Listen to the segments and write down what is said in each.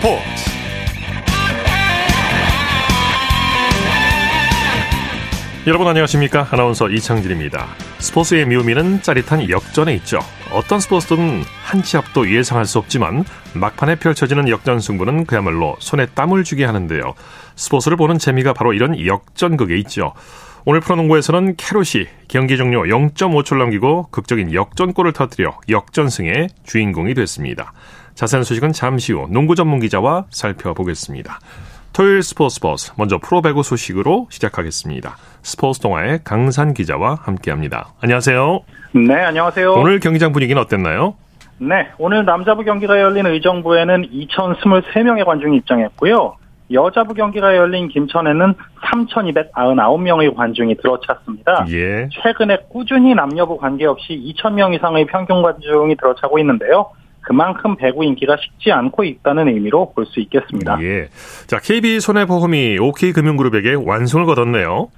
스포츠. 여러분 안녕하십니까? 아나운서 이창진입니다. 스포츠의 묘미는 짜릿한 역전에 있죠. 어떤 스포츠든 한 치 앞도 예상할 수 없지만 막판에 펼쳐지는 역전 승부는 그야말로 손에 땀을 주게 하는데요. 스포츠를 보는 재미가 바로 이런 역전극에 있죠. 오늘 프로농구에서는 캐롯이 경기 종료 0.5초를 남기고 극적인 역전골을 터뜨려 역전승의 주인공이 됐습니다. 자세한 소식은 잠시 후 농구 전문 기자와 살펴보겠습니다. 토요일 스포츠 버스 먼저 프로배구 소식으로 시작하겠습니다. 스포츠 동아의 강산 기자와 함께합니다. 안녕하세요. 네, 안녕하세요. 오늘 경기장 분위기는 어땠나요? 네, 오늘 남자부 경기가 열린 의정부에는 2,023명의 관중이 입장했고요. 여자부 경기가 열린 김천에는 3,299명의 관중이 들어찼습니다. 예. 최근에 꾸준히 남녀부 관계없이 2,000명 이상의 평균 관중이 들어차고 있는데요. 그만큼 배구 인기가 식지 않고 있다는 의미로 볼 수 있겠습니다. 예. 자, KB 손해보험이 OK금융그룹에게 완승을 거뒀네요.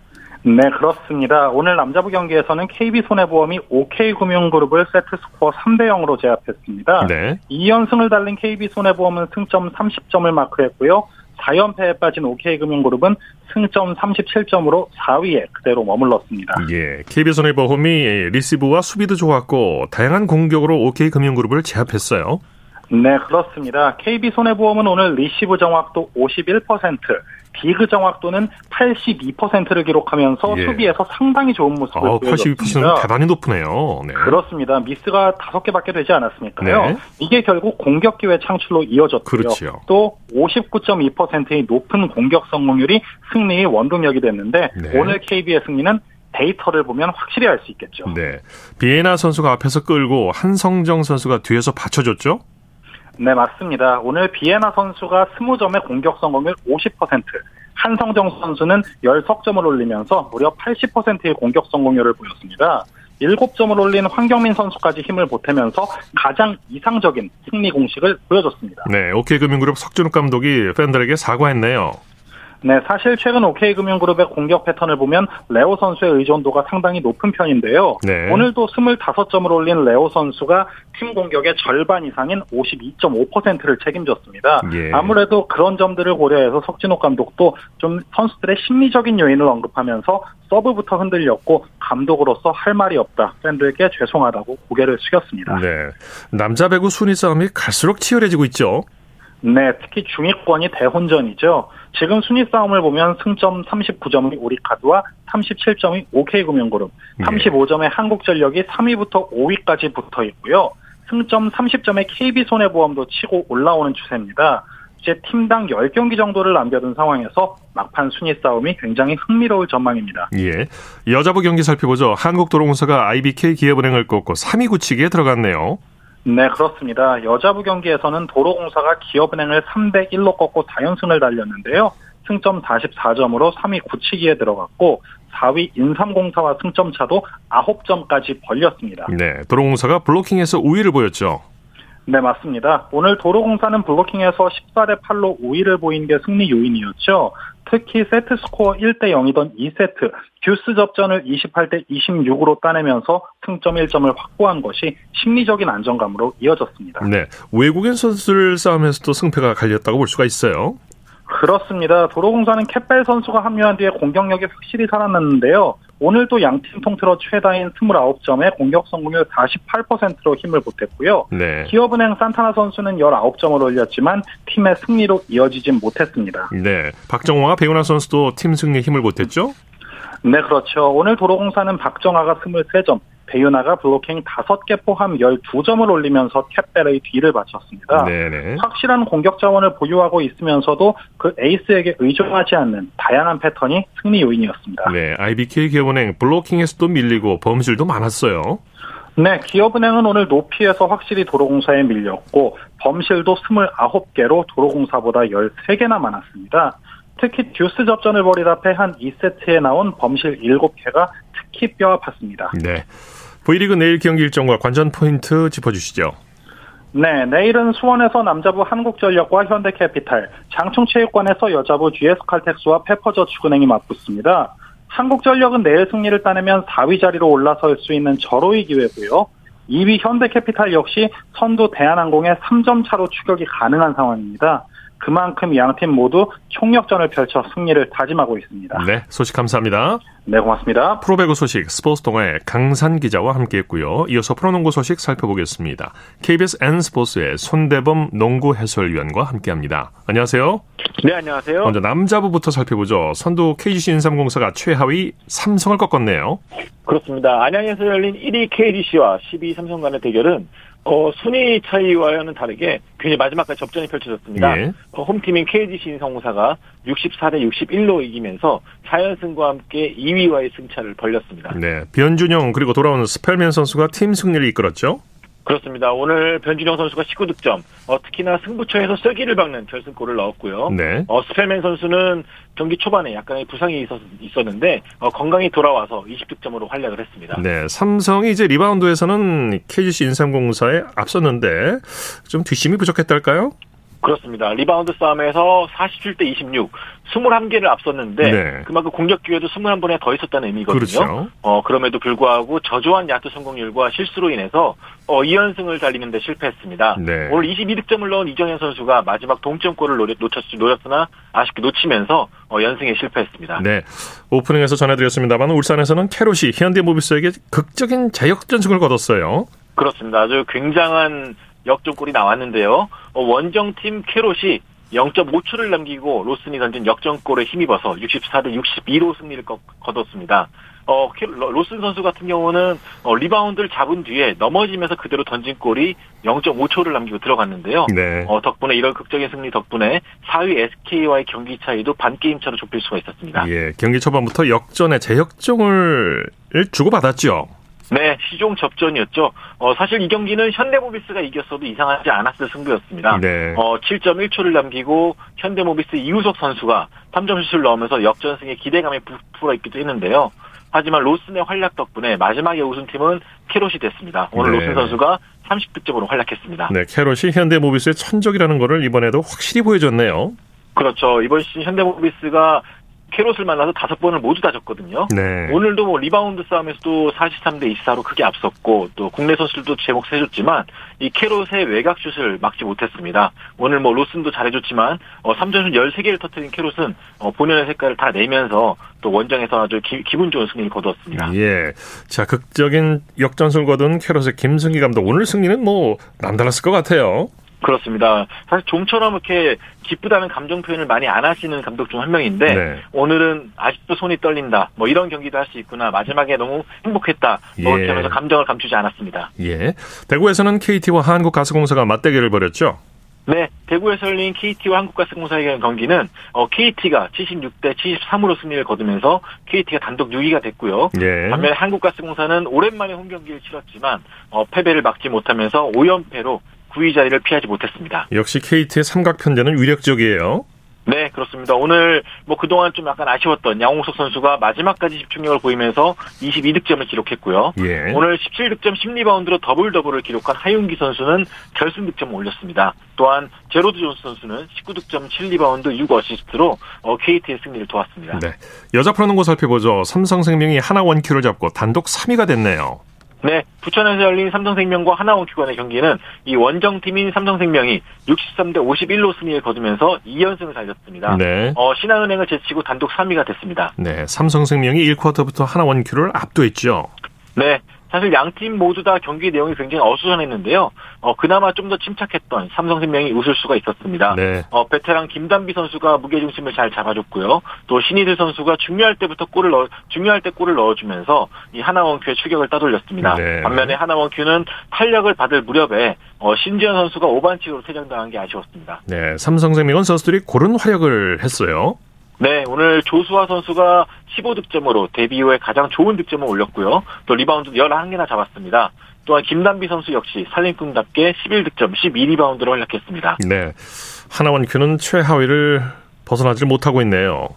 네, 그렇습니다. 오늘 남자부 경기에서는 KB손해보험이 OK금융그룹을 세트스코어 3대 0으로 제압했습니다. 네. 2연승을 달린 KB손해보험은 승점 30점을 마크했고요. 4연패에 빠진 OK금융그룹은 승점 37점으로 4위에 그대로 머물렀습니다. 예. KB손해보험이 리시브와 수비도 좋았고 다양한 공격으로 OK금융그룹을 제압했어요. 네, 그렇습니다. KB손해보험은 오늘 리시브 정확도 51%, 디그 정확도는 82%를 기록하면서 예. 수비에서 상당히 좋은 모습을 어, 보여줬습니다. 82%는 대단히 높으네요. 네. 그렇습니다. 미스가 다섯 개밖에 되지 않았으니까요. 네. 이게 결국 공격 기회 창출로 이어졌고요. 또 59.2%의 높은 공격 성공률이 승리의 원동력이 됐는데 네. 오늘 KB의 승리는 데이터를 보면 확실히 알 수 있겠죠. 네. 비에나 선수가 앞에서 끌고 한성정 선수가 뒤에서 받쳐줬죠? 네, 맞습니다. 오늘 비에나 선수가 20점의 공격 성공률 50%, 한성정 선수는 10석점을 올리면서 무려 80%의 공격 성공률을 보였습니다. 7점을 올린 황경민 선수까지 힘을 보태면서 가장 이상적인 승리 공식을 보여줬습니다. 네. OK금융그룹 석준욱 감독이 팬들에게 사과했네요. 네, 사실 최근 OK금융그룹의 공격 패턴을 보면 레오 선수의 의존도가 상당히 높은 편인데요. 네. 오늘도 25점을 올린 레오 선수가 팀 공격의 절반 이상인 52.5%를 책임졌습니다. 예. 아무래도 그런 점들을 고려해서 석진호 감독도 좀 선수들의 심리적인 요인을 언급하면서 서브부터 흔들렸고 감독으로서 할 말이 없다. 팬들께 죄송하다고 고개를 숙였습니다. 네. 남자 배구 순위 싸움이 갈수록 치열해지고 있죠. 네, 특히 중위권이 대혼전이죠. 지금 순위 싸움을 보면 승점 39점이 우리카드와 37점이 OK금융그룹, 네. 35점의 한국전력이 3위부터 5위까지 붙어 있고요. 승점 30점의 KB손해보험도 치고 올라오는 추세입니다. 이제 팀당 10경기 정도를 남겨둔 상황에서 막판 순위 싸움이 굉장히 흥미로울 전망입니다. 예. 여자부 경기 살펴보죠. 한국도로공사가 IBK 기업은행을 꺾고 3위 굳히기에 들어갔네요. 네, 그렇습니다. 여자부 경기에서는 도로공사가 기업은행을 3대 1로 꺾고 4연승을 달렸는데요. 승점 44점으로 3위 굳히기에 들어갔고 4위 인삼공사와 승점 차도 9점까지 벌렸습니다. 네. 도로공사가 블로킹에서 우위를 보였죠. 네, 맞습니다. 오늘 도로공사는 블로킹에서 14대 8로 우위를 보인 게 승리 요인이었죠. 특히 세트 스코어 1대 0이던 2세트 듀스 접전을 28대 26으로 따내면서 승점 1점을 확보한 것이 심리적인 안정감으로 이어졌습니다. 네. 외국인 선수들 싸움에서도 승패가 갈렸다고 볼 수가 있어요. 그렇습니다. 도로공사는 캣벨 선수가 합류한 뒤에 공격력이 확실히 살아났는데요. 오늘도 양팀 통틀어 최다인 29점에 공격 성공률 48%로 힘을 보탰고요. 네. 기업은행 산타나 선수는 19점을 올렸지만 팀의 승리로 이어지진 못했습니다. 네. 박정화와 배우나 선수도 팀 승리에 힘을 보탰죠? 네, 그렇죠. 오늘 도로공사는 박정아가 23점, 배윤아가 블로킹 5개 포함 12점을 올리면서 캡벨의 뒤를 바쳤습니다. 네네. 확실한 공격 자원을 보유하고 있으면서도 그 에이스에게 의존하지 않는 다양한 패턴이 승리 요인이었습니다. 네. IBK 기업은행 블로킹에서도 밀리고 범실도 많았어요. 네, 기업은행은 오늘 높이에서 확실히 도로공사에 밀렸고 범실도 29개로 도로공사보다 13개나 많았습니다. 특히 듀스 접전을 벌이다 패한 2세트에 나온 범실 7개가 특히 뼈 아팠습니다. 네. V리그 내일 경기 일정과 관전 포인트 짚어주시죠. 네, 내일은 수원에서 남자부 한국전력과 현대캐피탈, 장충체육관에서 여자부 GS칼텍스와 페퍼저축은행이 맞붙습니다. 한국전력은 내일 승리를 따내면 4위 자리로 올라설 수 있는 절호의 기회고요. 2위 현대캐피탈 역시 선두 대한항공의 3점 차로 추격이 가능한 상황입니다. 그만큼 양 팀 모두 총력전을 펼쳐 승리를 다짐하고 있습니다. 네, 소식 감사합니다. 네, 고맙습니다. 프로배구 소식 스포츠 동아의 강산 기자와 함께했고요. 이어서 프로농구 소식 살펴보겠습니다. KBS N스포츠의 손대범 농구 해설위원과 함께합니다. 안녕하세요. 네, 안녕하세요. 먼저 남자부부터 살펴보죠. 선두 KGC 인삼공사가 최하위 삼성을 꺾었네요. 그렇습니다. 안양에서 열린 1위 KGC와 12위 삼성 간의 대결은 어, 순위 차이와는 다르게 굉장히 마지막까지 접전이 펼쳐졌습니다. 예. 어, 홈팀인 KGC 인성공사가 64대 61로 이기면서 4연승과 함께 2위와의 승차를 벌렸습니다. 네, 변준형 그리고 돌아온 스펠맨 선수가 팀 승리를 이끌었죠. 그렇습니다. 오늘 변준형 선수가 19득점, 어, 특히나 승부처에서 쐐기를 박는 결승골을 넣었고요. 네. 어, 스펠맨 선수는 경기 초반에 약간의 부상이 있었, 있었는데 어, 건강히 돌아와서 20득점으로 활약을 했습니다. 네, 삼성이 이제 리바운드에서는 KGC 인삼공사에 앞섰는데 좀 뒷심이 부족했달까요? 그렇습니다. 리바운드 싸움에서 47대 26, 21개를 앞섰는데 네. 그만큼 공격 기회도 21번에 더 있었다는 의미거든요. 그렇죠. 어, 그럼에도 불구하고 저조한 야투 성공률과 실수로 인해서 어, 2연승을 달리는데 실패했습니다. 네. 오늘 22득점을 넣은 이정현 선수가 마지막 동점골을 노렸, 놓쳤, 노렸으나 아쉽게 놓치면서 어, 연승에 실패했습니다. 네, 오프닝에서 전해드렸습니다만 울산에서는 캐롯이 현대모비스에게 극적인 재역전승을 거뒀어요. 그렇습니다. 아주 굉장한 역전골이 나왔는데요. 어, 원정팀 캐롯이 0.5초를 남기고 로슨이 던진 역전골에 힘입어서 64대 62로 승리를 거, 거뒀습니다. 어, 로- 로슨 선수 같은 경우는 어, 리바운드를 잡은 뒤에 넘어지면서 그대로 던진 골이 0.5초를 남기고 들어갔는데요. 네. 어, 덕분에 이런 극적인 승리 덕분에 4위 SK와의 경기 차이도 반 게임 차로 좁힐 수가 있었습니다. 예, 경기 초반부터 역전에 재역전을 주고받았죠. 네, 시종 접전이었죠. 어, 사실 이 경기는 현대모비스가 이겼어도 이상하지 않았을 승부였습니다. 네. 어, 7.1초를 남기고 현대모비스 이우석 선수가 3점 슛을 넣으면서 역전승에 기대감이 부풀어 있기도 했는데요. 하지만 로슨의 활약 덕분에 마지막에 우승팀은 캐롯이 됐습니다. 오늘 네. 로슨 선수가 30득점으로 활약했습니다. 네, 캐롯이 현대모비스의 천적이라는 것을 이번에도 확실히 보여줬네요. 그렇죠. 이번 시즌 현대모비스가 캐롯을 만나서 다섯 번을 모두 다 졌거든요. 네. 오늘도 뭐 리바운드 싸움에서도 43대 24로 크게 앞섰고 또 국내 선수들도 제몫 해줬지만 이 캐롯의 외곽 슛을 막지 못했습니다. 오늘 뭐 로슨도 잘해줬지만 어, 3점슛 13개를 터뜨린 캐롯은 어, 본연의 색깔을 다 내면서 또 원정에서 아주 기, 기분 좋은 승리를 거두었습니다. 예. 자, 극적인 역전승을 거둔 캐롯의 김승기 감독. 오늘 승리는 뭐 남달랐을 것 같아요. 그렇습니다. 사실 좀처럼 이렇게 기쁘다는 감정 표현을 많이 안 하시는 감독 중 한 명인데 네. 오늘은 아직도 손이 떨린다. 뭐 이런 경기도 할 수 있구나. 마지막에 너무 행복했다. 뭐 예. 이렇게 하면서 감정을 감추지 않았습니다. 예. 대구에서는 KT와 한국가스공사가 맞대결을 벌였죠. 네, 대구에서 열린 KT와 한국가스공사의 경기는 어, KT가 76대 73으로 승리를 거두면서 KT가 단독 6위가 됐고요. 예. 반면에 한국가스공사는 오랜만에 홈 경기를 치렀지만 어, 패배를 막지 못하면서 5연패로 9위 자리를 피하지 못했습니다. 역시 KT의 삼각 편대는 위력적이에요. 네, 그렇습니다. 오늘 뭐 그동안 좀 약간 아쉬웠던 양홍석 선수가 마지막까지 집중력을 보이면서 22득점을 기록했고요. 예. 오늘 17득점 10리바운드로 더블 더블을 기록한 하윤기 선수는 결승 득점을 올렸습니다. 또한 제로드 존스 선수는 19득점 7리바운드 6어시스트로 어, KT의 승리를 도왔습니다. 네. 여자 프로농구 살펴보죠. 삼성생명이 하나 원큐를 잡고 단독 3위가 됐네요. 네, 부천에서 열린 삼성생명과 하나원큐 간의 경기는 이 원정팀인 삼성생명이 63대 51로 승리를 거두면서 2연승을 달렸습니다. 네. 어, 신한은행을 제치고 단독 3위가 됐습니다. 네. 삼성생명이 1쿼터부터 하나 원큐를 압도했죠. 네. 사실 양 팀 모두 다 경기 내용이 굉장히 어수선했는데요. 어, 그나마 좀 더 침착했던 삼성생명이 웃을 수가 있었습니다. 네. 어, 베테랑 김단비 선수가 무게중심을 잘 잡아줬고요. 또 신이들 선수가 중요할 때부터 골을 넣어, 중요할 때 골을 넣어주면서 이 하나원큐의 추격을 따돌렸습니다. 네. 반면에 하나원큐는 탄력을 받을 무렵에 어, 신지현 선수가 오반칙으로 퇴장당한 게 아쉬웠습니다. 네. 삼성생명은 선수들이 고른 활약을 했어요. 네, 오늘 조수아 선수가 15득점으로 데뷔 이후에 가장 좋은 득점을 올렸고요. 또 리바운드 11개나 잡았습니다. 또한 김단비 선수 역시 살림꾼답게 11득점, 12리바운드로 활약했습니다. 네. 하나원큐는 최하위를 벗어나질 못하고 있네요.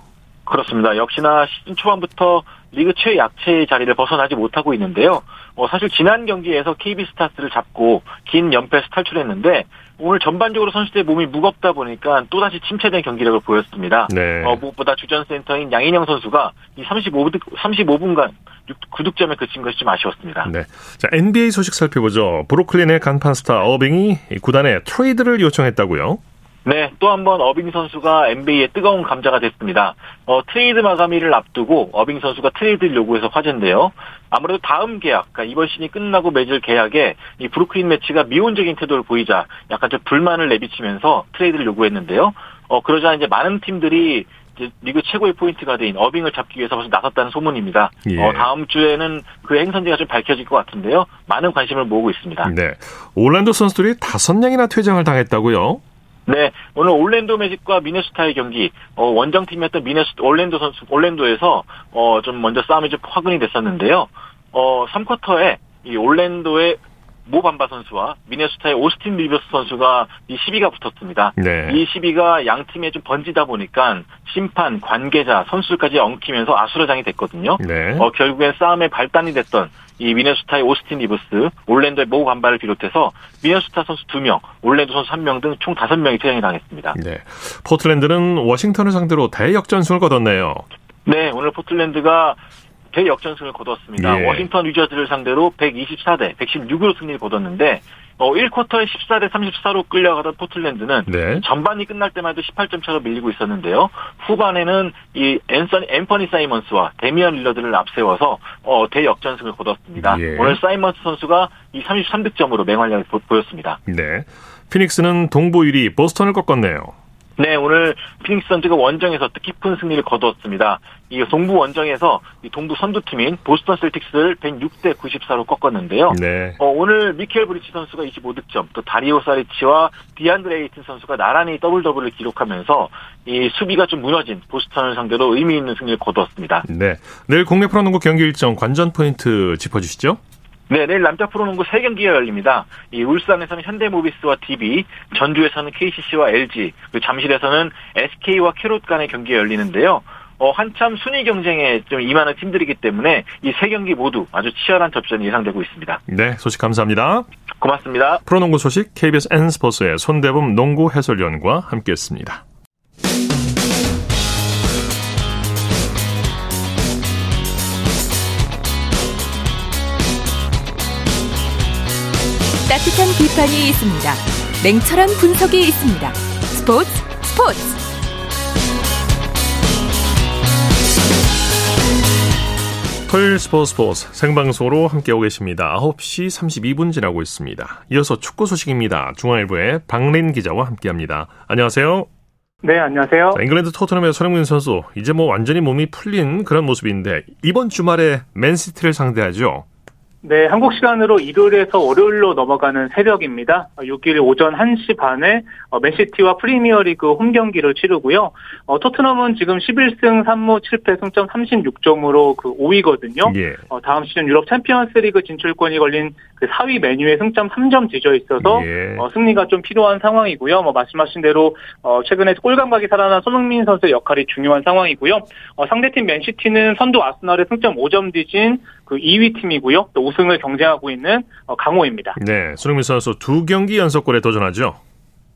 그렇습니다. 역시나 시즌 초반부터 리그 최약체의 자리를 벗어나지 못하고 있는데요. 어, 사실 지난 경기에서 KB 스타스를 잡고 긴 연패에서 탈출했는데 오늘 전반적으로 선수들의 몸이 무겁다 보니까 또다시 침체된 경기력을 보였습니다. 네. 어, 무엇보다 주전 센터인 양인영 선수가 이 35득, 35분간 9득점에 그친 것이 좀 아쉬웠습니다. 네. 자, NBA 소식 살펴보죠. 브루클린의 간판 스타 어빙이 구단에 트레이드를 요청했다고요. 네, 또 한 번 어빙 선수가 NBA의 뜨거운 감자가 됐습니다. 어, 트레이드 마감일을 앞두고 어빙 선수가 트레이드를 요구해서 화제인데요. 아무래도 다음 계약, 그러니까 이번 시즌이 끝나고 맺을 계약에 이 브루클린 네츠가 미온적인 태도를 보이자 약간 좀 불만을 내비치면서 트레이드를 요구했는데요. 어, 그러자 이제 많은 팀들이 이제 리그 최고의 포인트 가드인 어빙을 잡기 위해서 벌써 나섰다는 소문입니다. 예. 어, 다음 주에는 그 행선지가 좀 밝혀질 것 같은데요. 많은 관심을 모으고 있습니다. 네. 올란도 선수들이 다섯 명이나 퇴장을 당했다고요? 네, 오늘 올랜도 매직과 미네소타의 경기, 어, 원정팀이었던 미네소, 올랜도 선수, 올랜도에서, 어, 좀 먼저 싸움이 좀 화근이 됐었는데요. 어, 3쿼터에 이 올랜도의 모 밤바 선수와 미네소타의 오스틴 리버스 선수가 이 시비가 붙었습니다. 네. 이 시비가 양 팀에 좀 번지다 보니까 심판, 관계자, 선수까지 엉키면서 아수라장이 됐거든요. 네. 어, 결국엔 싸움의 발단이 됐던 이 미네소타의 오스틴 리버스, 올랜도의 모 밤바를 비롯해서 미네소타 선수 2명, 올랜도 선수 1명 등 총 5명이 퇴장이 당했습니다. 네. 포틀랜드는 워싱턴을 상대로 대역전승을 거뒀네요. 네, 오늘 포틀랜드가 대역전승을 거뒀습니다. 예. 워싱턴 위저즈를 상대로 124대 116으로 승리를 거뒀는데 어, 1쿼터에 14대 34로 끌려가던 포틀랜드는 네. 전반이 끝날 때만 해도 18점 차로 밀리고 있었는데요. 후반에는 이 앤서니 앤퍼니 사이먼스와 데미안 릴러드를 앞세워서 어, 대역전승을 거뒀습니다. 예. 오늘 사이먼스 선수가 이 33득점으로 맹활약을 보- 보였습니다. 네. 피닉스는 동부 1위 보스턴을 꺾었네요. 네, 오늘 피닉스 선수가 원정에서 뜻깊은 승리를 거두었습니다. 이 동부 원정에서 이 동부 선두팀인 보스턴 셀틱스를 106대 94로 꺾었는데요. 네. 어, 오늘 미칼 브리지스 선수가 25득점, 또 다리오 사리치와 디안드레 에이튼 선수가 나란히 더블 더블을 기록하면서 이 수비가 좀 무너진 보스턴을 상대로 의미 있는 승리를 거두었습니다. 네. 내일 국내 프로농구 경기 일정 관전 포인트 짚어주시죠. 네, 내일 남자 프로농구 3경기가 열립니다. 이 울산에서는 현대모비스와 DB, 전주에서는 KCC와 LG, 그리고 잠실에서는 SK와 캐롯 간의 경기가 열리는데요. 어, 한참 순위 경쟁에 좀 임하는 팀들이기 때문에 이 세 경기 모두 아주 치열한 접전이 예상되고 있습니다. 네. 소식 감사합니다. 고맙습니다. 프로농구 소식 KBS N스포츠의 손대범 농구 해설위원과 함께했습니다. 따뜻한 비판이 있습니다. 냉철한 분석이 있습니다. 스포츠 스포츠 토요일 스포츠 스포츠 생방송으로 함께하고 계십니다. 9시 32분 지나고 있습니다. 이어서 축구 소식입니다. 중앙일보의 박린 기자와 함께합니다. 안녕하세요. 네, 안녕하세요. 자, 잉글랜드 토트넘의 손흥민 선수 이제 뭐 완전히 몸이 풀린 그런 모습인데 이번 주말에 맨시티를 상대하죠. 네, 한국 시간으로 일요일에서 월요일로 넘어가는 새벽입니다. 6일 오전 1시 반에 어, 맨시티와 프리미어리그 홈 경기를 치르고요. 어, 토트넘은 지금 11승 3무 7패 승점 36점으로 그 5위거든요. 예. 어, 다음 시즌 유럽 챔피언스리그 진출권이 걸린 그 4위 메뉴에 승점 3점 뒤져 있어서 예. 어, 승리가 좀 필요한 상황이고요. 뭐 말씀하신 대로 어, 최근에 골 감각이 살아난 손흥민 선수의 역할이 중요한 상황이고요. 어, 상대팀 맨시티는 선두 아스날의 승점 5점 뒤진 그 2위 팀이고요. 또 우승을 경쟁하고 있는 어, 강호입니다. 네, 손흥민 선수 두 경기 연속골에 도전하죠.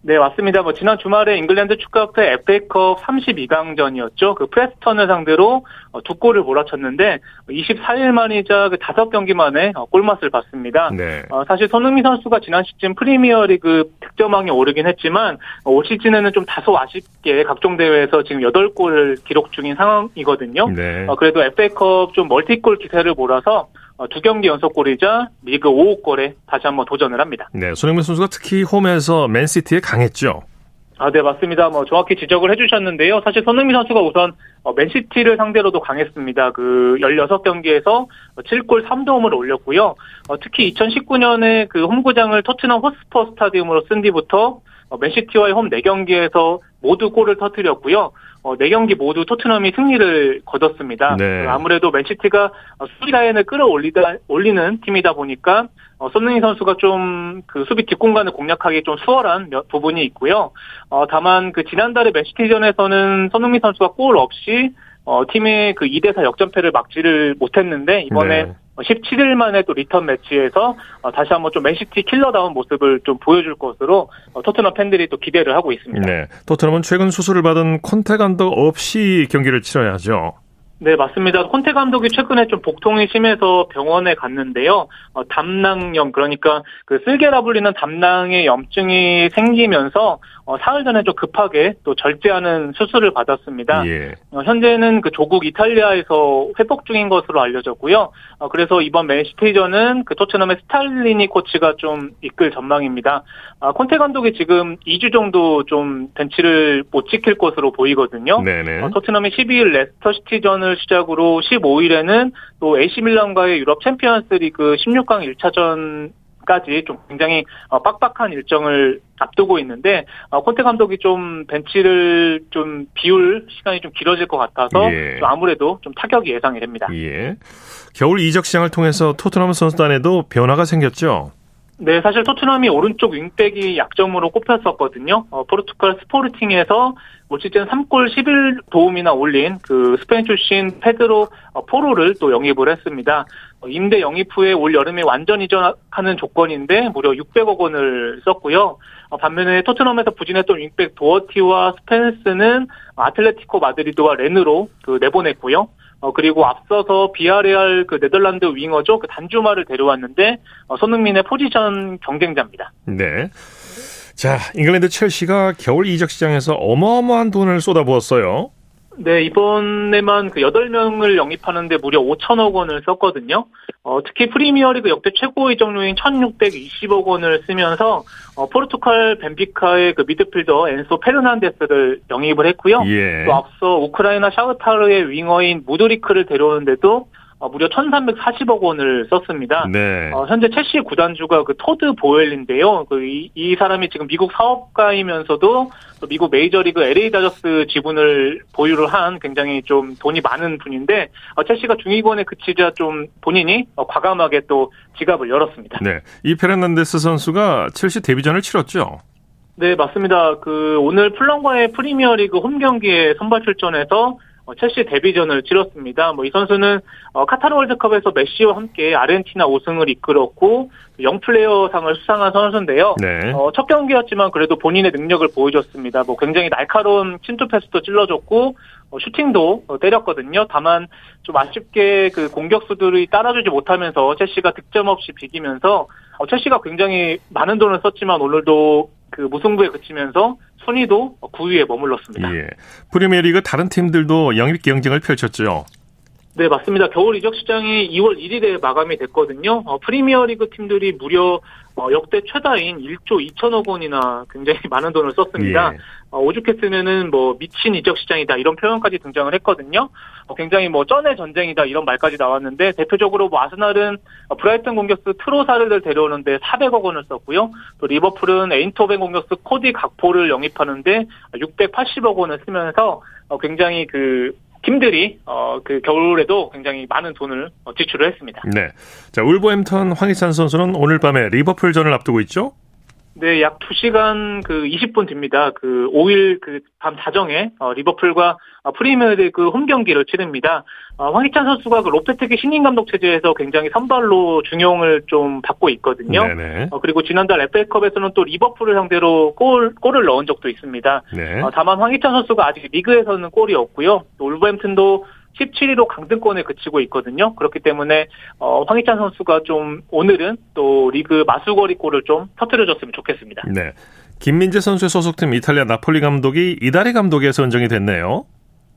네, 맞습니다. 뭐 지난 주말에 잉글랜드 축구협회 FA컵 32강전이었죠. 그 프레스턴을 상대로 어, 두 골을 몰아쳤는데 24일 만이자 그 다섯 경기 만에 어, 골맛을 봤습니다. 네. 어, 사실 손흥민 선수가 지난 시즌 프리미어리그 득점왕에 오르긴 했지만 어, 올 시즌에는 좀 다소 아쉽게 각종 대회에서 지금 8골을 기록 중인 상황이거든요. 네. 어, 그래도 FA컵 좀 멀티골 기세를 몰아서 어, 두 경기 연속 골이자 리그 5호 골에 다시 한번 도전을 합니다. 네, 손흥민 선수가 특히 홈에서 맨시티에 강했죠. 아, 네, 맞습니다. 뭐, 정확히 지적을 해주셨는데요. 사실 손흥민 선수가 우선, 어, 맨시티를 상대로도 강했습니다. 그, 16경기에서 7골 3도움을 올렸고요. 어, 특히 2019년에 그 홈구장을 토트넘 호스퍼 스타디움으로 쓴 뒤부터, 어, 맨시티와의 홈 4경기에서 모두 골을 터뜨렸고요. 어, 4경기 모두 토트넘이 승리를 거뒀습니다. 네. 아무래도 맨시티가 어, 수비 라인을 끌어올리다, 올리는 팀이다 보니까 어, 손흥민 선수가 좀 그 수비 뒷공간을 공략하기 좀 수월한 몇 부분이 있고요. 어, 다만 그 지난달에 맨시티전에서는 손흥민 선수가 골 없이 어, 팀의 그 2대4 역전패를 막지를 못했는데 이번에 네. 17일 만에 또 리턴 매치에서 어, 다시 한번 좀 맨시티 킬러다운 모습을 좀 보여줄 것으로 어, 토트넘 팬들이 또 기대를 하고 있습니다. 네. 토트넘은 최근 수술을 받은 콘테 감독 없이 경기를 치러야 하죠. 네, 맞습니다. 콘테 감독이 최근에 좀 복통이 심해서 병원에 갔는데요. 어, 담낭염, 그러니까 그 쓸개라 불리는 담낭에 염증이 생기면서 어, 사흘 전에 좀 급하게 또 절제하는 수술을 받았습니다. 예. 어, 현재는 그 조국 이탈리아에서 회복 중인 것으로 알려졌고요. 어, 그래서 이번 맨시티전은 그 토트넘의 스텔리니 코치가 좀 이끌 전망입니다. 아, 콘테 감독이 지금 2주 정도 좀 벤치를 못 지킬 것으로 보이거든요. 네네. 어, 토트넘이 12일 레스터 시티전을 시작으로 15일에는 또 AC 밀란과의 유럽 챔피언스 리그 16강 1차전 까지 좀 굉장히 어, 빡빡한 일정을 앞두고 있는데 어, 콘테 감독이 좀 벤치를 좀 비울 시간이 좀 길어질 것 같아서 예. 좀 아무래도 좀 타격이 예상이 됩니다. 예. 겨울 이적 시장을 통해서 토트넘 선수단에도 변화가 생겼죠. 네, 사실 토트넘이 오른쪽 윙백이 약점으로 꼽혔었거든요. 어, 포르투갈 스포르팅에서 올 시즌 3골 11도움이나 올린 그 스페인 출신 페드로 어, 포로를 또 영입을 했습니다. 어, 임대 영입 후에 올 여름에 완전 이전하는 조건인데 무려 600억 원을 썼고요. 어, 반면에 토트넘에서 부진했던 윙백 도어티와 스펜스는 아틀레티코 마드리드와 렌으로 그 내보냈고요. 어, 그리고 앞서서 비아레알 그 네덜란드 윙어죠. 그 단주마를 데려왔는데, 어, 손흥민의 포지션 경쟁자입니다. 네. 자, 잉글랜드 첼시가 겨울 이적 시장에서 어마어마한 돈을 쏟아부었어요. 네, 이번에만 그 8명을 영입하는데 무려 5천억 원을 썼거든요. 어, 특히 프리미어리그 역대 최고 이적료인 1,620억 원을 쓰면서 어, 포르투갈 벤피카의 그 미드필더 엔소 페르난데스를 영입을 했고요. 예. 또 앞서 우크라이나 샤흐타르의 윙어인 무드리크를 데려오는데도 어, 무려 1,340억 원을 썼습니다. 네. 어, 현재 첼시 구단주가 그 토드 보엘리인데요. 그 이, 이 사람이 지금 미국 사업가이면서도 또 미국 메이저리그 LA 다저스 지분을 보유를 한 굉장히 좀 돈이 많은 분인데 어, 첼시가 중위권에 그치자 좀 본인이 어, 과감하게 또 지갑을 열었습니다. 네. 이 페르난데스 선수가 첼시 데뷔전을 치렀죠. 네, 맞습니다. 그 오늘 풀럼과의 프리미어리그 홈 경기에 선발 출전해서 어, 첼시 데뷔전을 치렀습니다. 뭐 이 선수는 어, 카타르 월드컵에서 메시와 함께 아르헨티나 우승을 이끌었고 영플레이어상을 수상한 선수인데요. 네. 어, 첫 경기였지만 그래도 본인의 능력을 보여줬습니다. 뭐 굉장히 날카로운 침투 패스도 찔러줬고 어, 슈팅도 어, 때렸거든요. 다만 좀 아쉽게 그 공격수들이 따라주지 못하면서 첼시가 득점 없이 비기면서 어, 첼시가 굉장히 많은 돈을 썼지만 오늘도 그 무승부에 그치면서 순위도 9위에 머물렀습니다. 예. 프리미어리그 다른 팀들도 영입 경쟁을 펼쳤죠. 네, 맞습니다. 겨울 이적 시장이 2월 1일에 마감이 됐거든요. 어, 프리미어리그 팀들이 무려 어, 역대 최다인 1조 2천억 원이나 굉장히 많은 돈을 썼습니다. 예. 어, 오죽했으면은 뭐 미친 이적 시장이다 이런 표현까지 등장을 했거든요. 어, 굉장히 뭐 쩐의 전쟁이다 이런 말까지 나왔는데 대표적으로 뭐 아스날은 어, 브라이튼 공격수 트로사르를 데려오는데 400억 원을 썼고요. 또 리버풀은 에인토벤 공격수 코디 각포를 영입하는데 680억 원을 쓰면서 어, 굉장히 그 팀들이 어, 그 겨울에도 굉장히 많은 돈을 어, 지출을 했습니다. 네. 자, 울버햄턴 황희찬 선수는 오늘 밤에 리버풀전을 앞두고 있죠. 네, 약 2시간 그 20분 뒤입니다. 그 5일 그 밤 자정에 어, 리버풀과 어, 프리미어리그 홈 경기를 치릅니다. 어, 황희찬 선수가 그 로페테기 신인 감독 체제에서 굉장히 선발로 중용을 좀 받고 있거든요. 네네. 어, 그리고 지난달 FA컵에서는 또 리버풀을 상대로 골, 골을 넣은 적도 있습니다. 네. 어, 다만 황희찬 선수가 아직 리그에서는 골이 없고요. 또 울버햄튼도 17위로 강등권에 그치고 있거든요. 그렇기 때문에 어, 황희찬 선수가 좀 오늘은 또 리그 마수거리 골을 좀 터뜨려줬으면 좋겠습니다. 네. 김민재 선수의 소속팀 이탈리아 나폴리 감독이 이달의 감독에 선정이 됐네요.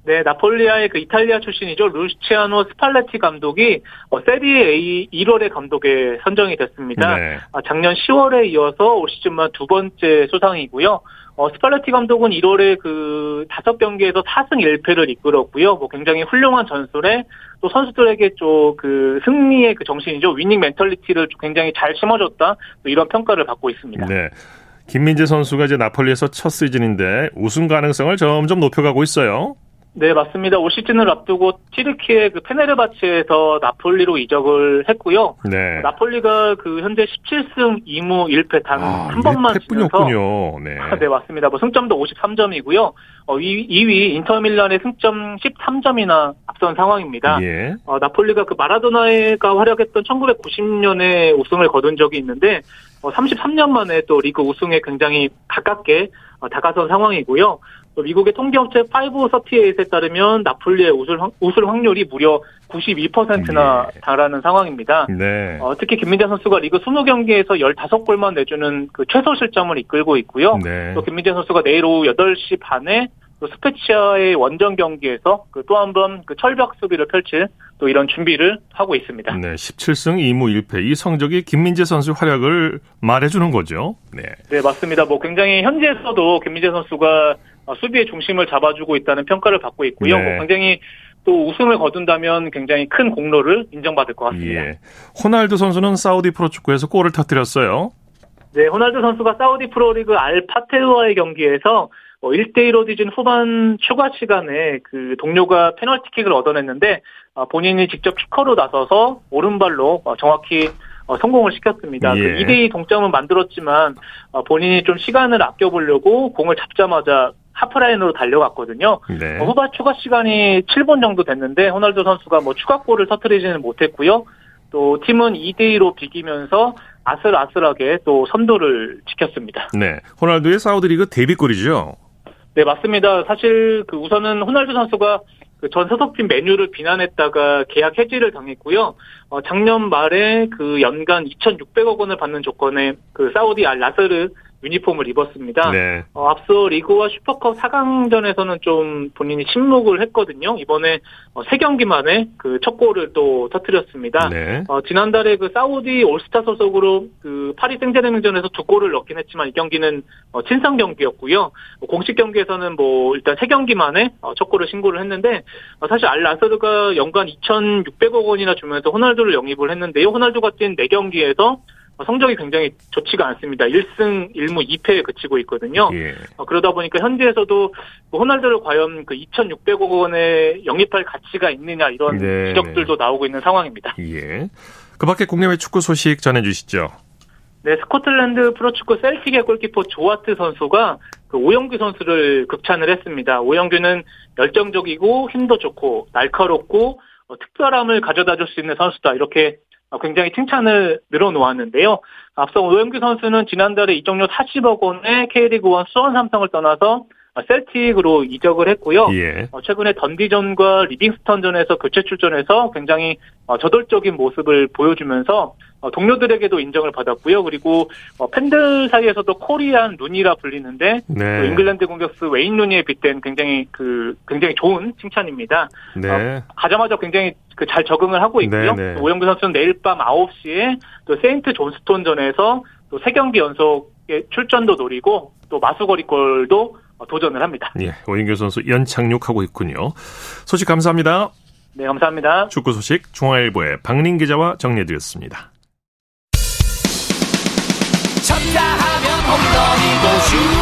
네, 나폴리의 그 이탈리아 출신이죠. 루치아노 스팔레티 감독이 어, 세리에 A 1월의 감독에 선정이 됐습니다. 네. 아, 작년 10월에 이어서 올 시즌만 두 번째 수상이고요. 어, 스팔레티 감독은 1월에 그 다섯 경기에서 4승 1패를 이끌었고요. 뭐 굉장히 훌륭한 전술에 또 선수들에게 좀 그 승리의 그 정신이죠. winning mentality를 굉장히 잘 심어줬다. 또 이런 평가를 받고 있습니다. 네. 김민재 선수가 이제 나폴리에서 첫 시즌인데 우승 가능성을 점점 높여가고 있어요. 네, 맞습니다. 올 시즌을 앞두고 티르키의 그 페네르바치에서 나폴리로 이적을 했고요. 네. 나폴리가 그 현재 17승 2무 1패 단 아, 한 번만 지면서. 네. 네, 맞습니다. 뭐 승점도 53점이고요. 어, 2, 위 인터밀란의 승점 13점이나 앞서 앞선 상황입니다. 예. 어, 나폴리가 그 마라도나가 활약했던 1990년에 우승을 거둔 적이 있는데 어, 33년 만에 또 리그 우승에 굉장히 가깝게 어, 다가선 상황이고요. 또 미국의 통계업체 538에 따르면 나폴리의 우승, 우승 확률이 무려 92%나 예. 달하는 상황입니다. 네. 어, 특히 김민재 선수가 리그 20경기에서 15골만 내주는 그 최소 실점을 이끌고 있고요. 네. 또 김민재 선수가 내일 오후 8시 반에 또 스페치아의 원정 경기에서 그 또 한 번 그 철벽 수비를 펼칠 또 이런 준비를 하고 있습니다. 네, 17승 2무 1패. 이 성적이 김민재 선수 활약을 말해주는 거죠. 네. 네, 맞습니다. 뭐 굉장히 현지에서도 김민재 선수가 어, 수비의 중심을 잡아주고 있다는 평가를 받고 있고요. 네. 뭐 굉장히 또 우승을 거둔다면 굉장히 큰 공로를 인정받을 것 같습니다. 예. 호날두 선수는 사우디 프로축구에서 골을 터뜨렸어요. 네, 호날두 선수가 사우디 프로리그 알 파테르와의 경기에서 어, 1대1로 뒤진 후반 추가 시간에 그 동료가 페널티킥을 얻어냈는데 어, 본인이 직접 키커로 나서서 오른발로 어, 정확히 어, 성공을 시켰습니다. 예. 그 2대2 동점은 만들었지만 어, 본인이 좀 시간을 아껴보려고 공을 잡자마자 하프라인으로 달려갔거든요. 네. 어, 후반 추가 시간이 7분 정도 됐는데 호날두 선수가 뭐 추가골을 터뜨리지는 못했고요. 또 팀은 2대 2로 비기면서 아슬아슬하게 또 선두를 지켰습니다. 네. 호날두의 사우디 리그 데뷔골이죠. 네, 맞습니다. 사실 그 우선은 호날두 선수가 그전 소속팀 메뉴를 비난했다가 계약 해지를 당했고요. 어, 작년 말에 그 연간 2,600억 원을 받는 조건에 그 사우디 알 나스르 유니폼을 입었습니다. 네. 어, 앞서 리그와 슈퍼컵 4강전에서는 좀 본인이 침묵을 했거든요. 이번에 어, 3경기 만에 그 첫 골을 또 터뜨렸습니다. 네. 어, 지난달에 그 사우디 올스타 소속으로 그 파리 생제르맹전에서 두 골을 넣긴 했지만 이 경기는 어, 친선 경기였고요. 어, 공식 경기에서는 뭐 일단 세 경기 만에 어, 첫 골을 신고를 했는데 어, 사실 알 나스르가 연간 2,600억 원이나 주면서 호날두를 영입을 했는데요. 호날두가 뛴 4경기에서 어, 성적이 굉장히 좋지가 않습니다. 1승 1무 2패에 그치고 있거든요. 예. 어, 그러다 보니까 현지에서도 뭐 호날두를 과연 그 2,600억 원에 영입할 가치가 있느냐 이런 네, 지적들도 나오고 있는 상황입니다. 예. 그 밖에 국내외 축구 소식 전해주시죠. 네, 스코틀랜드 프로축구 셀틱의 골키퍼 조아트 선수가 그 오영규 선수를 극찬을 했습니다. 오영규는 열정적이고 힘도 좋고 날카롭고 어, 특별함을 가져다 줄 수 있는 선수다. 이렇게 어, 굉장히 칭찬을 늘어놓았는데요. 앞서 오영규 선수는 지난달에 이적료 40억 원의 K리그1 수원 삼성을 떠나서 어, 셀틱으로 이적을 했고요. 예. 어, 최근에 던디전과 리빙스턴전에서 교체 출전해서 굉장히 어, 저돌적인 모습을 보여주면서 어, 동료들에게도 인정을 받았고요. 그리고 어, 팬들 사이에서도 Korean 루니라 불리는데 네. 또 잉글랜드 공격수 웨인 루니에 빗댄 굉장히 그 굉장히 좋은 칭찬입니다. 네. 가자마자 굉장히 그 잘 적응을 하고 있고요. 네, 네. 또 오현규 선수는 내일 밤 9시에 또 세인트 존스톤전에서 또 세 경기 연속의 출전도 노리고 또 마수걸이 골도 어, 도전을 합니다. 예. 오현규 선수 연착륙하고 있군요. 소식 감사합니다. 네, 감사합니다. 축구 소식 중앙일보의 박린 기자와 정리해드렸습니다. 쳤다 하면 홈런이고 슛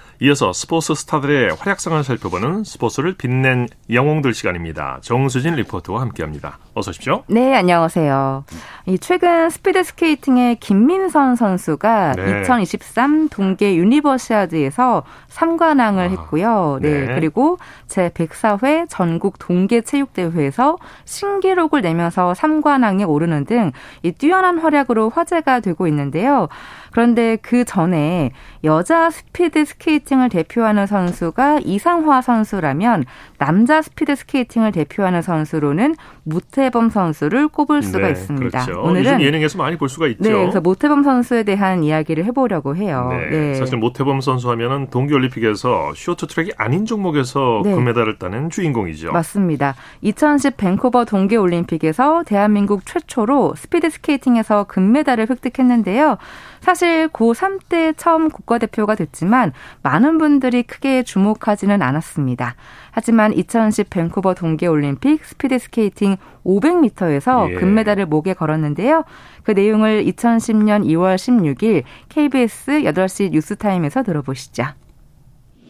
이어서 스포츠 스타들의 활약상을 살펴보는 스포츠를 빛낸 영웅들 시간입니다. 정수진 리포터와 함께합니다. 어서 오십시오. 네, 안녕하세요. 이 최근 스피드 스케이팅의 김민선 선수가 네. 2023 동계 유니버시아드에서 3관왕을 아, 했고요. 네, 네. 그리고 제 104회 전국 동계 체육대회에서 신기록을 내면서 3관왕에 오르는 등 이 뛰어난 활약으로 화제가 되고 있는데요. 그런데 그 전에 여자 스피드 스케이팅을 대표하는 선수가 이상화 선수라면 남자 스피드 스케이팅을 대표하는 선수로는 모태범 선수를 꼽을 수가 네, 있습니다. 그렇죠. 오늘은 요즘 예능에서 많이 볼 수가 있죠. 네, 그래서 모태범 선수에 대한 이야기를 해보려고 해요. 네, 사실 모태범 선수 하면은 동계올림픽에서 쇼트트랙이 아닌 종목에서 네. 금메달을 따낸 주인공이죠. 맞습니다. 2010 밴쿠버 동계올림픽에서 대한민국 최초로 스피드 스케이팅에서 금메달을 획득했는데요. 사실 사실 고3 때 처음 국가대표가 됐지만 많은 분들이 크게 주목하지는 않았습니다. 하지만 2010 밴쿠버 동계올림픽 스피드 스케이팅 500m에서 예. 금메달을 목에 걸었는데요. 그 내용을 2010년 2월 16일 KBS 8시 뉴스타임에서 들어보시죠.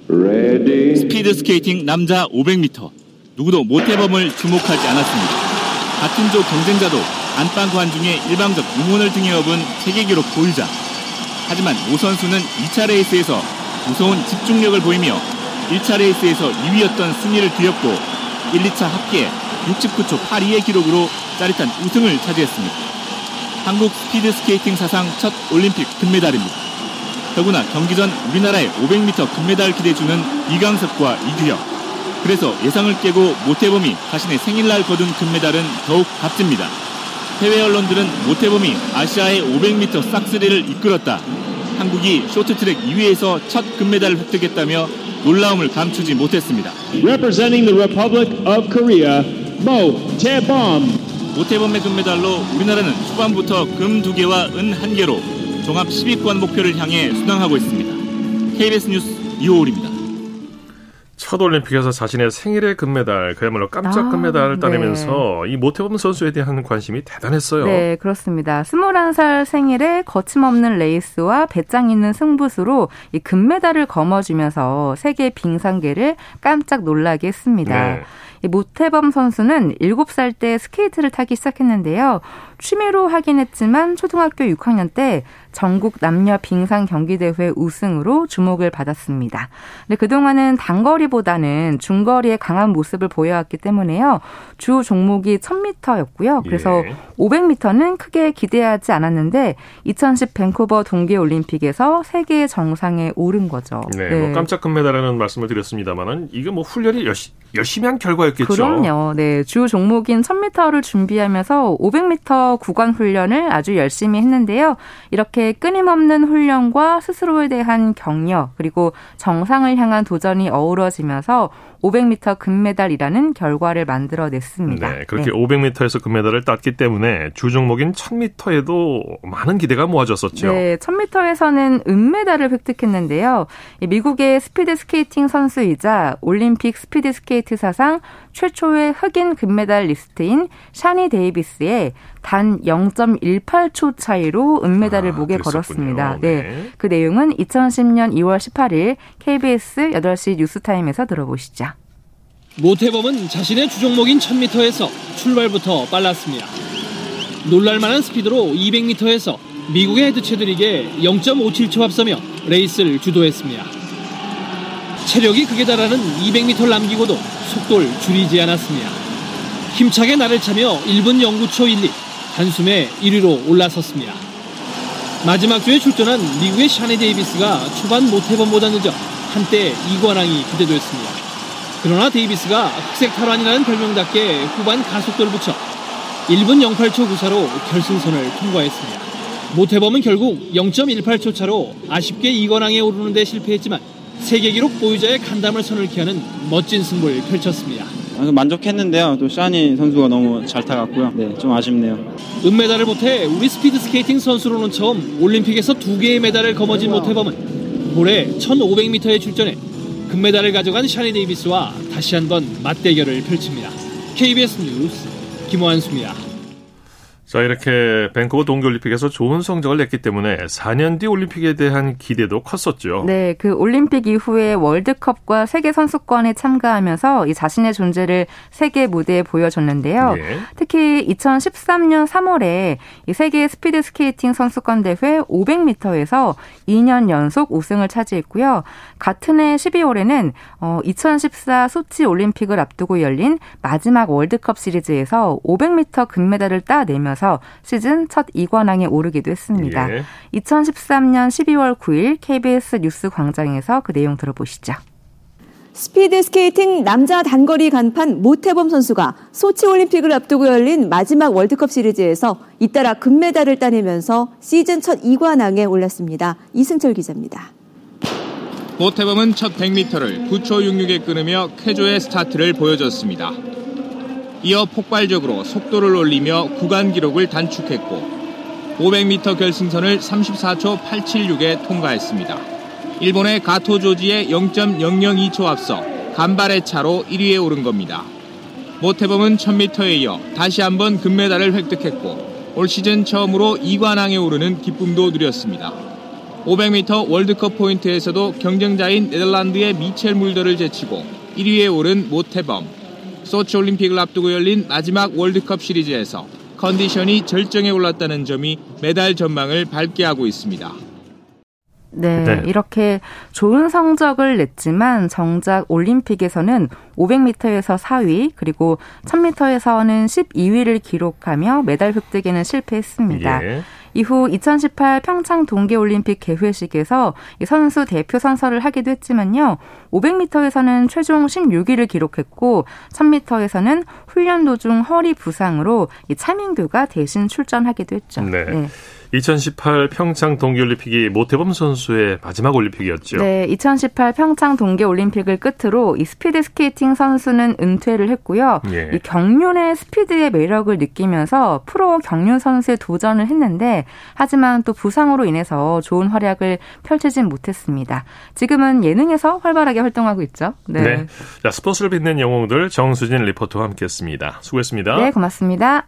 스피드 스케이팅 남자 500m 누구도 모태범을 주목하지 않았습니다. 같은 조 경쟁자도 안방 관중의 일방적 응원을 등에 업은 세계 기록 보유자. 하지만 모 선수는 2차 레이스에서 무서운 집중력을 보이며 1차 레이스에서 2위였던 순위를 뒤엎고 1, 2차 합계 69초 82의 기록으로 짜릿한 우승을 차지했습니다. 한국 스피드 스케이팅 사상 첫 올림픽 금메달입니다. 더구나 경기 전 우리나라의 500m 금메달 기대주는 이강석과 이규혁. 그래서 예상을 깨고 모태범이 자신의 생일날 거둔 금메달은 더욱 값집니다. 해외 언론들은 모태범이 아시아의 500m 싹스리를 이끌었다. 한국이 쇼트트랙 2위에서 첫 금메달을 획득했다며 놀라움을 감추지 못했습니다. Representing the Republic of Korea, Mo Tae-bom. 모태범의 금메달로 우리나라는 초반부터 금 2개와 은 1개로 종합 10위권 목표를 향해 순항하고 있습니다. KBS 뉴스 이호울입니다. 첫 올림픽에서 자신의 생일에 금메달, 그야말로 깜짝 아, 금메달을 따내면서 네. 이 모태범 선수에 대한 관심이 대단했어요. 네, 그렇습니다. 21살 생일에 거침없는 레이스와 배짱 있는 승부수로 이 금메달을 거머쥐면서 세계 빙상계를 깜짝 놀라게 했습니다. 네. 이 모태범 선수는 7살 때 스케이트를 타기 시작했는데요. 취미로 하긴 했지만 초등학교 6학년 때 전국 남녀 빙상 경기대회 우승으로 주목을 받았습니다. 근데 그동안은 단거리보다는 중거리에 강한 모습을 보여왔기 때문에요. 주 종목이 1000m였고요. 그래서 예. 500m는 크게 기대하지 않았는데 2010 밴쿠버 동계올림픽에서 세계 정상에 오른 거죠. 네, 네. 뭐 깜짝 금메달이라는 말씀을 드렸습니다만은 이게 뭐 훈련이 열시, 열심히 한 결과였겠죠. 그럼요. 네, 주 종목인 1000m를 준비하면서 500m 구간 훈련을 아주 열심히 했는데요. 이렇게 끊임없는 훈련과 스스로에 대한 격려 그리고 정상을 향한 도전이 어우러지면서 500m 금메달이라는 결과를 만들어냈습니다. 네, 그렇게 네. 500m에서 금메달을 땄기 때문에 주 종목인 1000m에도 많은 기대가 모아졌었죠. 네, 1000m에서는 은메달을 획득했는데요. 미국의 스피드 스케이팅 선수이자 올림픽 스피드 스케이트 사상 최초의 흑인 금메달리스트인 샤니 데이비스의 단 0.18초 차이로 은메달을 아, 목에 그랬었군요. 걸었습니다. 네. 네. 그 내용은 2010년 2월 18일 KBS 8시 뉴스타임에서 들어보시죠. 모태범은 자신의 주종목인 1000m에서 출발부터 빨랐습니다. 놀랄만한 스피드로 200m에서 미국의 헤드체들에게 0.57초 앞서며 레이스를 주도했습니다. 체력이 극에 달하는 200m를 남기고도 속도를 줄이지 않았습니다. 힘차게 날을 차며 1분 09초 12 단숨에 1위로 올라섰습니다. 마지막 조에 출전한 미국의 샤니 데이비스가 초반 모태범보다 늦어 한때 이관왕이 기대되었습니다. 그러나 데이비스가 흑색 탄환이라는 별명답게 후반 가속도를 붙여 1분 08초 94로 결승선을 통과했습니다. 모태범은 결국 0.18초 차로 아쉽게 이관왕에 오르는 데 실패했지만 세계 기록 보유자의 간담을 서늘케 하는 멋진 승부를 펼쳤습니다. 만족했는데요. 또 샤니 선수가 너무 잘 타갔고요. 네, 좀 아쉽네요. 은메달을 보태 우리 스피드 스케이팅 선수로는 처음 올림픽에서 두 개의 메달을 거머쥔 모태범은 올해 1500m에 출전해 금메달을 가져간 샤니 데이비스와 다시 한번 맞대결을 펼칩니다. KBS 뉴스 김호환수입니다. 자, 이렇게 밴쿠버 동계올림픽에서 좋은 성적을 냈기 때문에 4년 뒤 올림픽에 대한 기대도 컸었죠. 네, 그 올림픽 이후에 월드컵과 세계 선수권에 참가하면서 이 자신의 존재를 세계 무대에 보여줬는데요. 네. 특히 2013년 3월에 이 세계 스피드 스케이팅 선수권 대회 500m에서 2년 연속 우승을 차지했고요. 같은 해 12월에는 어 2014 소치 올림픽을 앞두고 열린 마지막 월드컵 시리즈에서 500m 금메달을 따내면서 하면서 시즌 첫 2관왕에 오르기도 했습니다. 예. 2013년 12월 9일 KBS 뉴스 광장에서 그 내용 들어보시죠. 스피드 스케이팅 남자 단거리 간판 모태범 선수가 소치 올림픽을 앞두고 열린 마지막 월드컵 시리즈에서 잇따라 금메달을 따내면서 시즌 첫 2관왕에 올랐습니다. 이승철 기자입니다. 모태범은 첫 100m를 9초 66에 끊으며 쾌조의 스타트를 보여줬습니다. 이어 폭발적으로 속도를 올리며 구간 기록을 단축했고 500m 결승선을 34초 876에 통과했습니다. 일본의 가토 조지의 0.002초 앞서 간발의 차로 1위에 오른 겁니다. 모태범은 1000m에 이어 다시 한번 금메달을 획득했고 올 시즌 처음으로 2관왕에 오르는 기쁨도 누렸습니다. 500m 월드컵 포인트에서도 경쟁자인 네덜란드의 미첼 물더를 제치고 1위에 오른 모태범. 소치 올림픽을 앞두고 열린 마지막 월드컵 시리즈에서 컨디션이 절정에 올랐다는 점이 메달 전망을 밝게 하고 있습니다. 네, 네, 이렇게 좋은 성적을 냈지만 정작 올림픽에서는 500m에서 4위 그리고 1000m에서는 12위를 기록하며 메달 획득에는 실패했습니다. 예. 이후 2018 평창 동계올림픽 개회식에서 선수 대표 선서를 하기도 했지만요. 500m에서는 최종 16위를 기록했고 1000m에서는 훈련 도중 허리 부상으로 차민규가 대신 출전하기도 했죠. 네. 네. 2018 평창 동계올림픽이 모태범 선수의 마지막 올림픽이었죠. 네, 2018 평창 동계올림픽을 끝으로 이 스피드 스케이팅 선수는 은퇴를 했고요. 예. 이 경륜의 스피드의 매력을 느끼면서 프로 경륜 선수에 도전을 했는데 하지만 또 부상으로 인해서 좋은 활약을 펼치진 못했습니다. 지금은 예능에서 활발하게 활동하고 있죠. 네. 네. 자, 스포츠를 빛낸 영웅들 정수진 리포터와 함께했습니다. 수고했습니다. 네, 고맙습니다.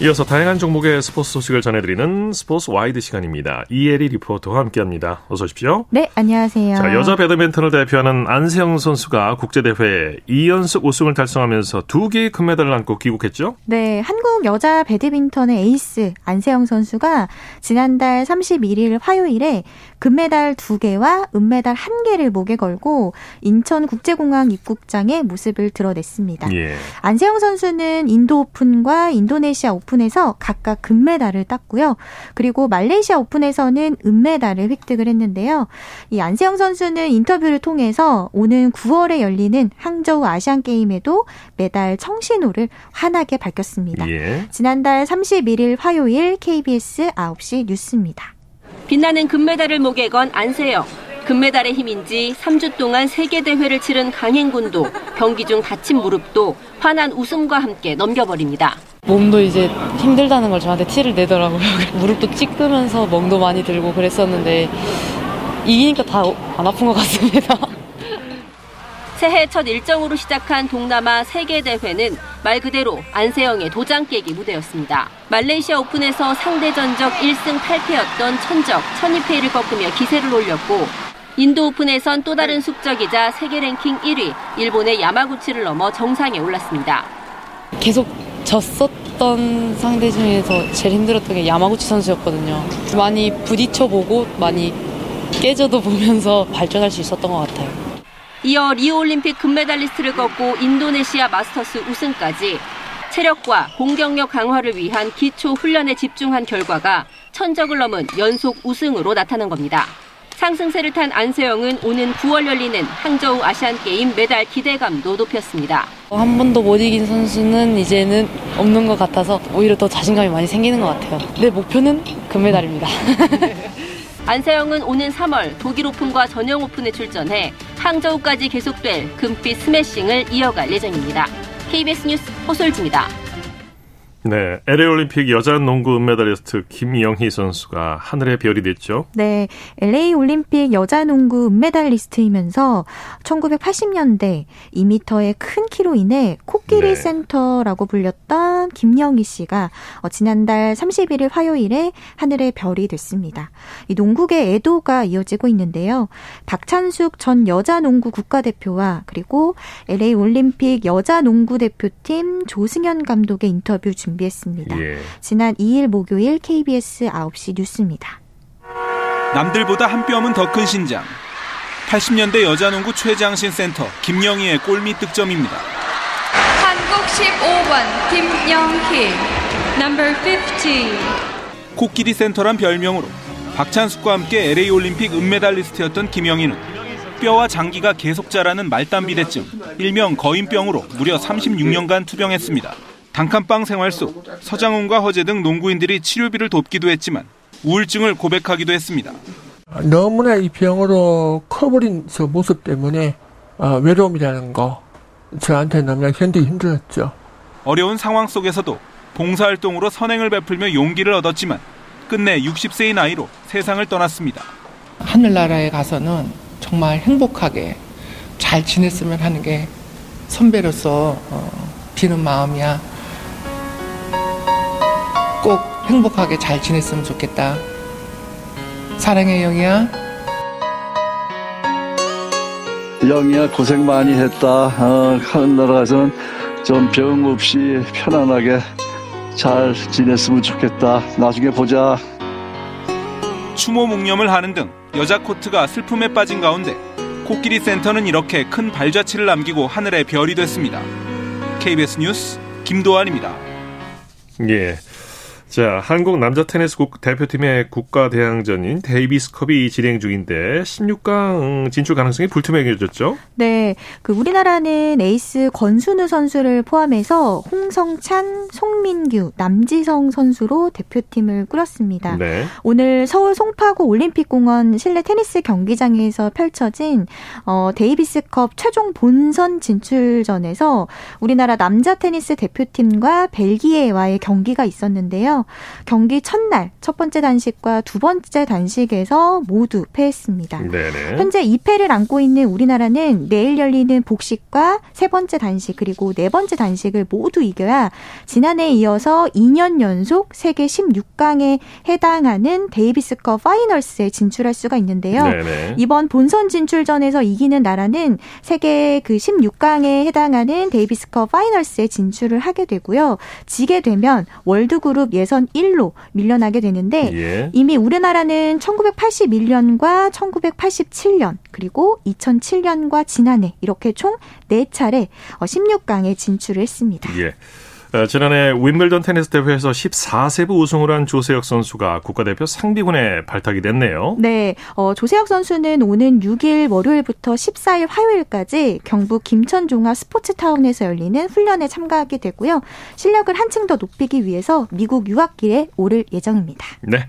이어서 다양한 종목의 스포츠 소식을 전해드리는 스포츠 와이드 시간입니다. 이혜리 리포터와 함께합니다. 어서 오십시오. 네, 안녕하세요. 자, 여자 배드민턴을 대표하는 안세영 선수가 국제대회 2연속 우승을 달성하면서 두 개의 금메달을 안고 귀국했죠? 네, 한국 여자 배드민턴의 에이스 안세영 선수가 지난달 31일 화요일에 금메달 2개와 은메달 1개를 목에 걸고 인천국제공항 입국장에 모습을 드러냈습니다. 예. 안세영 선수는 인도 오픈과 인도네시아 오픈 에서 각각 금메달을 땄고요. 그리고 말레이시아 오픈에서는 은메달을 획득을 했는데요. 이 안세영 선수는 인터뷰를 통해서 오는 9월에 열리는 항저우 아시안 게임에도 메달 청신호를 환하게 밝혔습니다. 예. 지난달 31일 화요일 KBS 9시 뉴스입니다. 빛나는 금메달을 목에 건 안세영. 금메달의 힘인지 3주 동안 세계 대회를 치른 강행군도 경기 중 다친 무릎도 환한 웃음과 함께 넘겨버립니다. 몸도 이제 힘들다는 걸 저한테 티를 내더라고요. 무릎도 찌끄면서 멍도 많이 들고 그랬었는데 이기니까 다 안 아픈 것 같습니다. 새해 첫 일정으로 시작한 동남아 세계대회는 말 그대로 안세영의 도장 깨기 무대였습니다. 말레이시아 오픈에서 상대 전적 1승 8패였던 천적, 천이페이를 꺾으며 기세를 올렸고 인도 오픈에선 또 다른 숙적이자 세계 랭킹 1위, 일본의 야마구치를 넘어 정상에 올랐습니다. 계속 졌었던 상대 중에서 제일 힘들었던 게 야마구치 선수였거든요. 많이 부딪혀보고 많이 깨져도 보면서 발전할 수 있었던 것 같아요. 이어 리오올림픽 금메달리스트를 꺾고 인도네시아 마스터스 우승까지 체력과 공격력 강화를 위한 기초 훈련에 집중한 결과가 천적을 넘은 연속 우승으로 나타난 겁니다. 상승세를 탄 안세영은 오는 9월 열리는 항저우 아시안게임 메달 기대감도 높였습니다. 한 번도 못 이긴 선수는 이제는 없는 것 같아서 오히려 더 자신감이 많이 생기는 것 같아요. 내 목표는 금메달입니다. 안세영은 오는 3월 독일 오픈과 전용 오픈에 출전해 항저우까지 계속될 금빛 스매싱을 이어갈 예정입니다. KBS 뉴스 호솔주입니다. 네, LA 올림픽 여자 농구 은메달리스트 김영희 선수가 하늘의 별이 됐죠. 네, LA 올림픽 여자 농구 은메달리스트이면서 1980년대 2m의 큰 키로 인해 코끼리 네. 센터라고 불렸던 김영희 씨가 어, 지난달 31일 화요일에 하늘의 별이 됐습니다. 이 농구계 애도가 이어지고 있는데요. 박찬숙 전 여자 농구 국가대표와 그리고 LA 올림픽 여자 농구 대표팀 조승현 감독의 인터뷰 중 준비했습니다. 예. 지난 2일 목요일 KBS 9시 뉴스입니다. 남들보다 한 뼘은 더 큰 신장. 80년대 여자농구 최장신 센터 김영희의 골밑 득점입니다. 한국 15번 김영희, number 15. 코끼리 센터란 별명으로 박찬숙과 함께 LA 올림픽 은메달리스트였던 김영희는 뼈와 장기가 계속 자라는 말단비대증, 일명 거인병으로 무려 36년간 투병했습니다. 단칸방 생활 속 서장훈과 허재 등 농구인들이 치료비를 돕기도 했지만 우울증을 고백하기도 했습니다. 너무나 이 병으로 커버린 저 모습 때문에 어, 외로움이라는 거 저한테 너무나 견디기 힘들었죠. 어려운 상황 속에서도 봉사활동으로 선행을 베풀며 용기를 얻었지만 끝내 60세의 나이로 세상을 떠났습니다. 하늘나라에 가서는 정말 행복하게 잘 지냈으면 하는 게 선배로서 어, 비는 마음이야. 꼭 행복하게 잘 지냈으면 좋겠다. 사랑해 영이야. 영이야 고생 많이 했다. 어, 하늘나라에서는 좀 병 없이 편안하게 잘 지냈으면 좋겠다. 나중에 보자. 추모 묵념을 하는 등 여자 코트가 슬픔에 빠진 가운데 코끼리 센터는 이렇게 큰 발자취를 남기고 하늘의 별이 됐습니다. KBS 뉴스 김도환입니다. 예. 자, 한국 남자 테니스 국 대표팀의 국가 대항전인 데이비스컵이 진행 중인데 16강 진출 가능성이 불투명해졌죠? 네, 그 우리나라는 에이스 권순우 선수를 포함해서 홍성찬, 송민규, 남지성 선수로 대표팀을 꾸렸습니다. 네. 오늘 서울 송파구 올림픽공원 실내 테니스 경기장에서 펼쳐진 어, 데이비스컵 최종 본선 진출전에서 우리나라 남자 테니스 대표팀과 벨기에와의 경기가 있었는데요. 경기 첫날 첫 번째 단식과 두 번째 단식에서 모두 패했습니다. 네네. 현재 2패를 안고 있는 우리나라는 내일 열리는 복식과 세 번째 단식 그리고 네 번째 단식을 모두 이겨야 지난해에 이어서 2년 연속 세계 16강에 해당하는 데이비스컵 파이널스에 진출할 수가 있는데요. 네네. 이번 본선 진출전에서 이기는 나라는 세계 그 16강에 해당하는 데이비스컵 파이널스에 진출을 하게 되고요. 지게 되면 월드그룹 예선 1로 밀려나게 되는데 예. 이미 우리나라는 1981년과 1987년 그리고 2007년과 지난해 이렇게 총 4차례 16강에 진출을 했습니다. 예. 어, 지난해 윈블던 테니스 대회에서 14세부 우승을 한 조세혁 선수가 국가대표 상비군에 발탁이 됐네요. 네, 어, 조세혁 선수는 오는 6일 월요일부터 14일 화요일까지 경북 김천 종합 스포츠타운에서 열리는 훈련에 참가하게 되고요. 실력을 한층 더 높이기 위해서 미국 유학길에 오를 예정입니다. 네.